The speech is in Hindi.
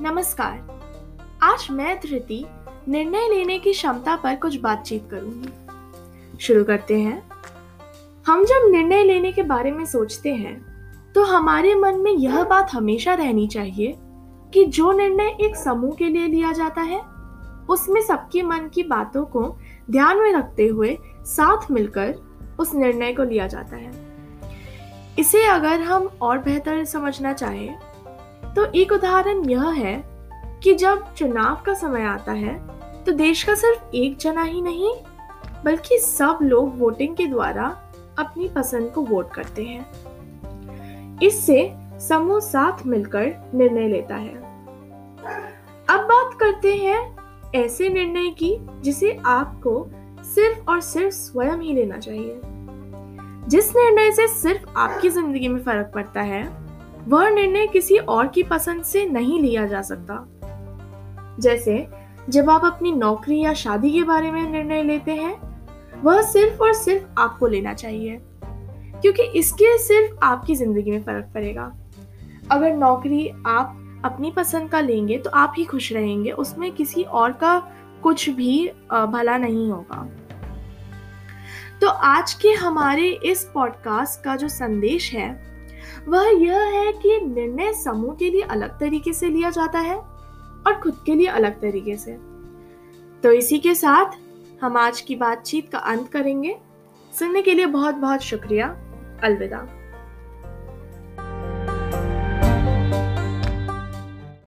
नमस्कार। आज मैं धृति निर्णय लेने की क्षमता पर कुछ बातचीत करूँगी। शुरू करते हैं। हम जब निर्णय लेने के बारे में सोचते हैं तो हमारे मन में यह बात हमेशा रहनी चाहिए कि जो निर्णय एक समूह के लिए लिया जाता है, उसमें सबके मन की बातों को ध्यान में रखते हुए साथ मिलकर उस निर्णय को लिया जाता है। इसे अगर हम और बेहतर समझना चाहें तो एक उदाहरण यह है कि जब चुनाव का समय आता है तो देश का सिर्फ़ एक जना ही नहीं, बल्कि सब लोग वोटिंग के द्वारा अपनी पसंद को वोट करते हैं। इससे समूह साथ मिलकर निर्णय लेता है। अब बात करते हैं ऐसे निर्णय की जिसे आपको सिर्फ़ और सिर्फ़ स्वयं ही लेना चाहिए। जिस निर्णय से सिर्फ़ आपकी ज़िंदगी में फ़र्क पड़ता है वह निर्णय किसी और की पसंद से नहीं लिया जा सकता। जैसे, जब आप अपनी नौकरी या शादी के बारे में निर्णय लेते हैं, वह सिर्फ़ और सिर्फ़ आपको लेना चाहिए, क्योंकि इसके सिर्फ़ आपकी ज़िंदगी में फ़र्क पड़ेगा। अगर नौकरी आप अपनी पसंद का लेंगे तो आप ही खुश रहेंगे, उसमें किसी और का कुछ भी भला नहीं होगा। तो आज के हमारे इस पॉडकास्ट का जो संदेश है वह यह है कि निर्णय समूह के लिए अलग तरीके से लिया जाता है और खुद के लिए अलग तरीके से। तो इसी के साथ हम आज की बातचीत का अंत करेंगे। सुनने के लिए बहुत बहुत शुक्रिया। अलविदा।